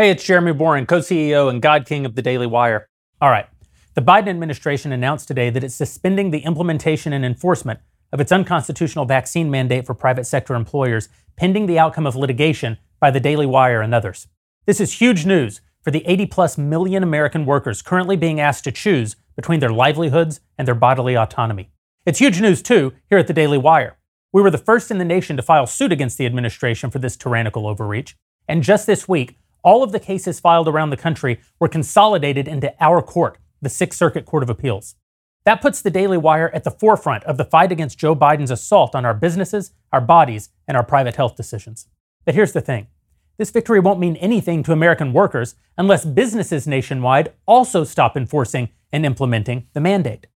Hey, it's Jeremy Boreing, co CEO and God King of the Daily Wire. All right. The Biden administration announced today that it's suspending the implementation and enforcement of its unconstitutional vaccine mandate for private sector employers, pending the outcome of litigation by the Daily Wire and others. This is huge news for the 80 plus million American workers currently being asked to choose between their livelihoods and their bodily autonomy. It's huge news, too, here at the Daily Wire. We were the first in the nation to file suit against the administration for this tyrannical overreach. And just this week, all of the cases filed around the country were consolidated into our court, the Sixth Circuit Court of Appeals. That puts the Daily Wire at the forefront of the fight against Joe Biden's assault on our businesses, our bodies, and our private health decisions. But here's the thing this victory won't mean anything to American workers unless businesses nationwide also stop enforcing and implementing the mandate.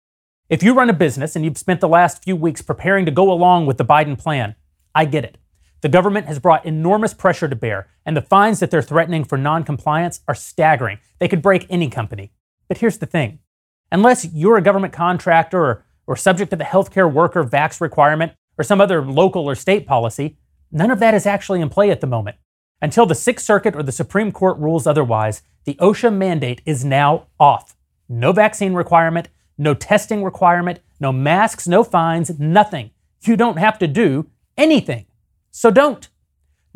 If you run a business and you've spent the last few weeks preparing to go along with the Biden plan, I get it. The government has brought enormous pressure to bear, and the fines that they're threatening for noncompliance are staggering. They could break any company. But here's the thing unless you're a government contractor or, or subject to the healthcare worker vax requirement or some other local or state policy, none of that is actually in play at the moment. Until the Sixth Circuit or the Supreme Court rules otherwise, the OSHA mandate is now off. No vaccine requirement, no testing requirement, no masks, no fines, nothing. You don't have to do anything. So don't.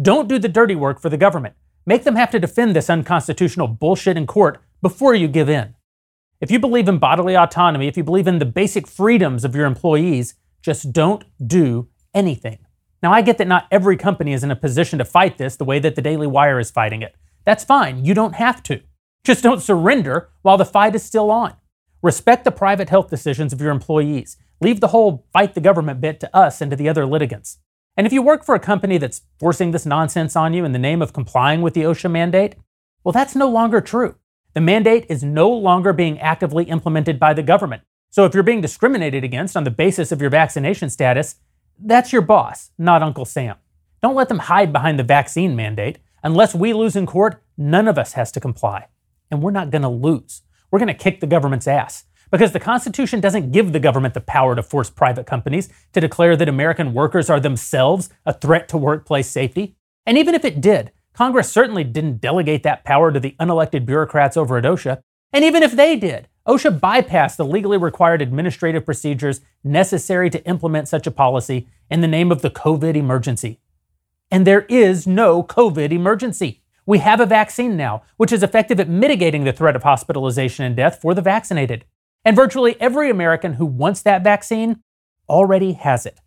Don't do the dirty work for the government. Make them have to defend this unconstitutional bullshit in court before you give in. If you believe in bodily autonomy, if you believe in the basic freedoms of your employees, just don't do anything. Now, I get that not every company is in a position to fight this the way that the Daily Wire is fighting it. That's fine. You don't have to. Just don't surrender while the fight is still on. Respect the private health decisions of your employees. Leave the whole fight the government bit to us and to the other litigants. And if you work for a company that's forcing this nonsense on you in the name of complying with the OSHA mandate, well, that's no longer true. The mandate is no longer being actively implemented by the government. So if you're being discriminated against on the basis of your vaccination status, that's your boss, not Uncle Sam. Don't let them hide behind the vaccine mandate. Unless we lose in court, none of us has to comply. And we're not going to lose. We're going to kick the government's ass because the Constitution doesn't give the government the power to force private companies to declare that American workers are themselves a threat to workplace safety. And even if it did, Congress certainly didn't delegate that power to the unelected bureaucrats over at OSHA. And even if they did, OSHA bypassed the legally required administrative procedures necessary to implement such a policy in the name of the COVID emergency. And there is no COVID emergency. We have a vaccine now, which is effective at mitigating the threat of hospitalization and death for the vaccinated. And virtually every American who wants that vaccine already has it.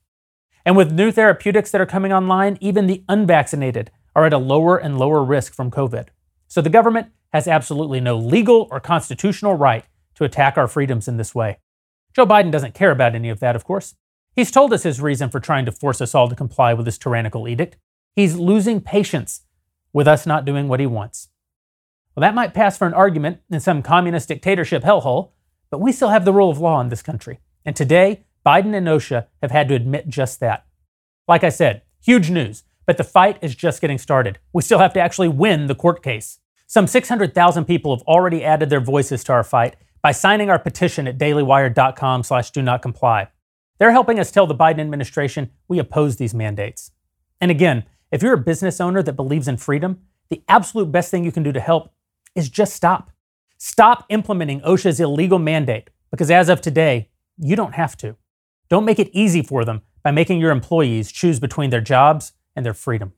And with new therapeutics that are coming online, even the unvaccinated are at a lower and lower risk from COVID. So the government has absolutely no legal or constitutional right to attack our freedoms in this way. Joe Biden doesn't care about any of that, of course. He's told us his reason for trying to force us all to comply with this tyrannical edict. He's losing patience with us not doing what he wants. Well, that might pass for an argument in some communist dictatorship hellhole, but we still have the rule of law in this country. And today, Biden and OSHA have had to admit just that. Like I said, huge news, but the fight is just getting started. We still have to actually win the court case. Some 600,000 people have already added their voices to our fight by signing our petition at dailywire.com slash do not comply. They're helping us tell the Biden administration we oppose these mandates. And again, if you're a business owner that believes in freedom, the absolute best thing you can do to help is just stop. Stop implementing OSHA's illegal mandate because as of today, you don't have to. Don't make it easy for them by making your employees choose between their jobs and their freedom.